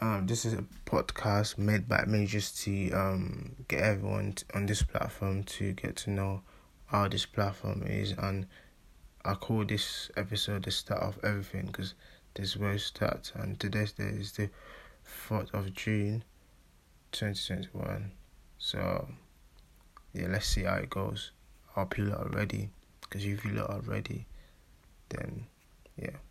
Um, this is a podcast made by me just to um get everyone on this platform to get to know how this platform is, and I call this episode the start of everything because this is where it starts. And today's day is the fourth of June, twenty twenty one. So yeah, let's see how it goes. I hope you lot are ready, because you lot are ready.